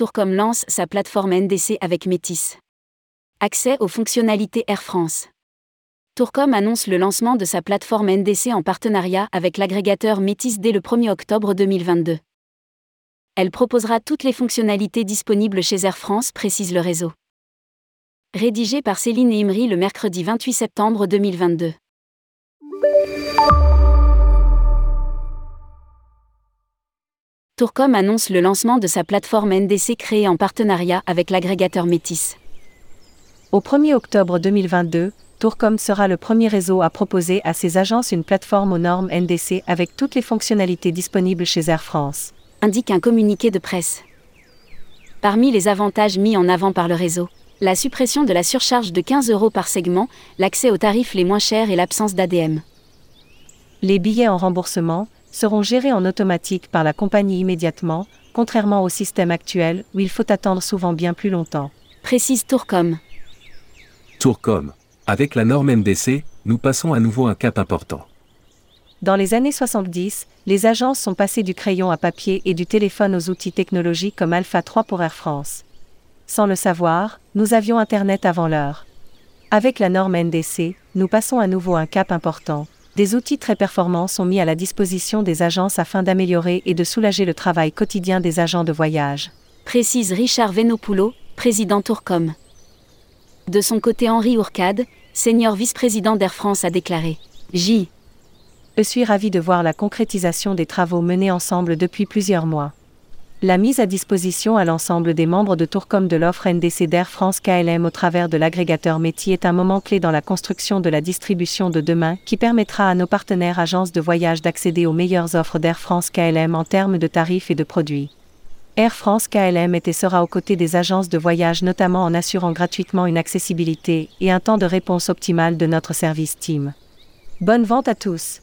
Tourcom lance sa plateforme NDC avec Métis. Accès aux fonctionnalités Air France. Tourcom annonce le lancement de sa plateforme NDC en partenariat avec l'agrégateur Métis dès le 1er octobre 2022. Elle proposera toutes les fonctionnalités disponibles chez Air France, précise le réseau. Rédigé par Céline Imri le mercredi 28 septembre 2022. Tourcom annonce le lancement de sa plateforme NDC créée en partenariat avec l'agrégateur Métis. Au 1er octobre 2022, Tourcom sera le premier réseau à proposer à ses agences une plateforme aux normes NDC avec toutes les fonctionnalités disponibles chez Air France. Indique un communiqué de presse. Parmi les avantages mis en avant par le réseau, la suppression de la surcharge de 15 euros par segment, l'accès aux tarifs les moins chers et l'absence d'ADM. Les billets en remboursement, seront gérés en automatique par la compagnie immédiatement, contrairement au système actuel où il faut attendre souvent bien plus longtemps. Précise Tourcom. Tourcom. Avec la norme NDC, nous passons à nouveau un cap important. Dans les années 70, les agences sont passées du crayon à papier et du téléphone aux outils technologiques comme Alpha 3 pour Air France. Sans le savoir, nous avions Internet avant l'heure. Avec la norme NDC, nous passons à nouveau un cap important, des outils très performants sont mis à la disposition des agences afin d'améliorer et de soulager le travail quotidien des agents de voyage. Précise Richard Venopoulot, président Tourcom. De son côté, Henri Ourcade, senior vice-président d'Air France, a déclaré J. Je suis ravi de voir la concrétisation des travaux menés ensemble depuis plusieurs mois. La mise à disposition à l'ensemble des membres de Tourcom de l'offre NDC d'Air France KLM au travers de l'agrégateur métier est un moment clé dans la construction de la distribution de demain qui permettra à nos partenaires agences de voyage d'accéder aux meilleures offres d'Air France KLM en termes de tarifs et de produits. Air France KLM et sera aux côtés des agences de voyage notamment en assurant gratuitement une accessibilité et un temps de réponse optimal de notre service team. Bonne vente à tous.